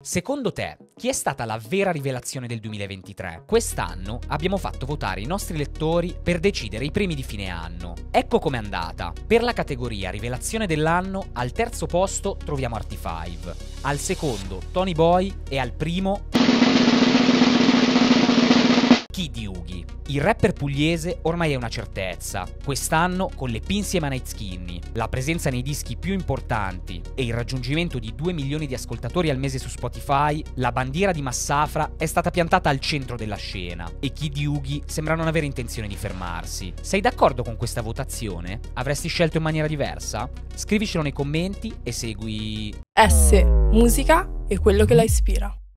Secondo te, chi è stata la vera rivelazione del 2023? Quest'anno abbiamo fatto votare i nostri lettori per decidere i premi di fine anno. Ecco com'è andata. Per la categoria Rivelazione dell'anno, al terzo posto troviamo Arty5, al secondo Tony Boy e al primo Kid Yugi. Il rapper pugliese ormai è una certezza. Quest'anno, con le P insieme a Night Skinny, la presenza nei dischi più importanti e il raggiungimento di 2 milioni di ascoltatori al mese su Spotify, la bandiera di Massafra è stata piantata al centro della scena e Kid Yugi sembra non avere intenzione di fermarsi. Sei d'accordo con questa votazione? Avresti scelto in maniera diversa? Scrivicelo nei commenti e segui S. Musica e quello che la ispira.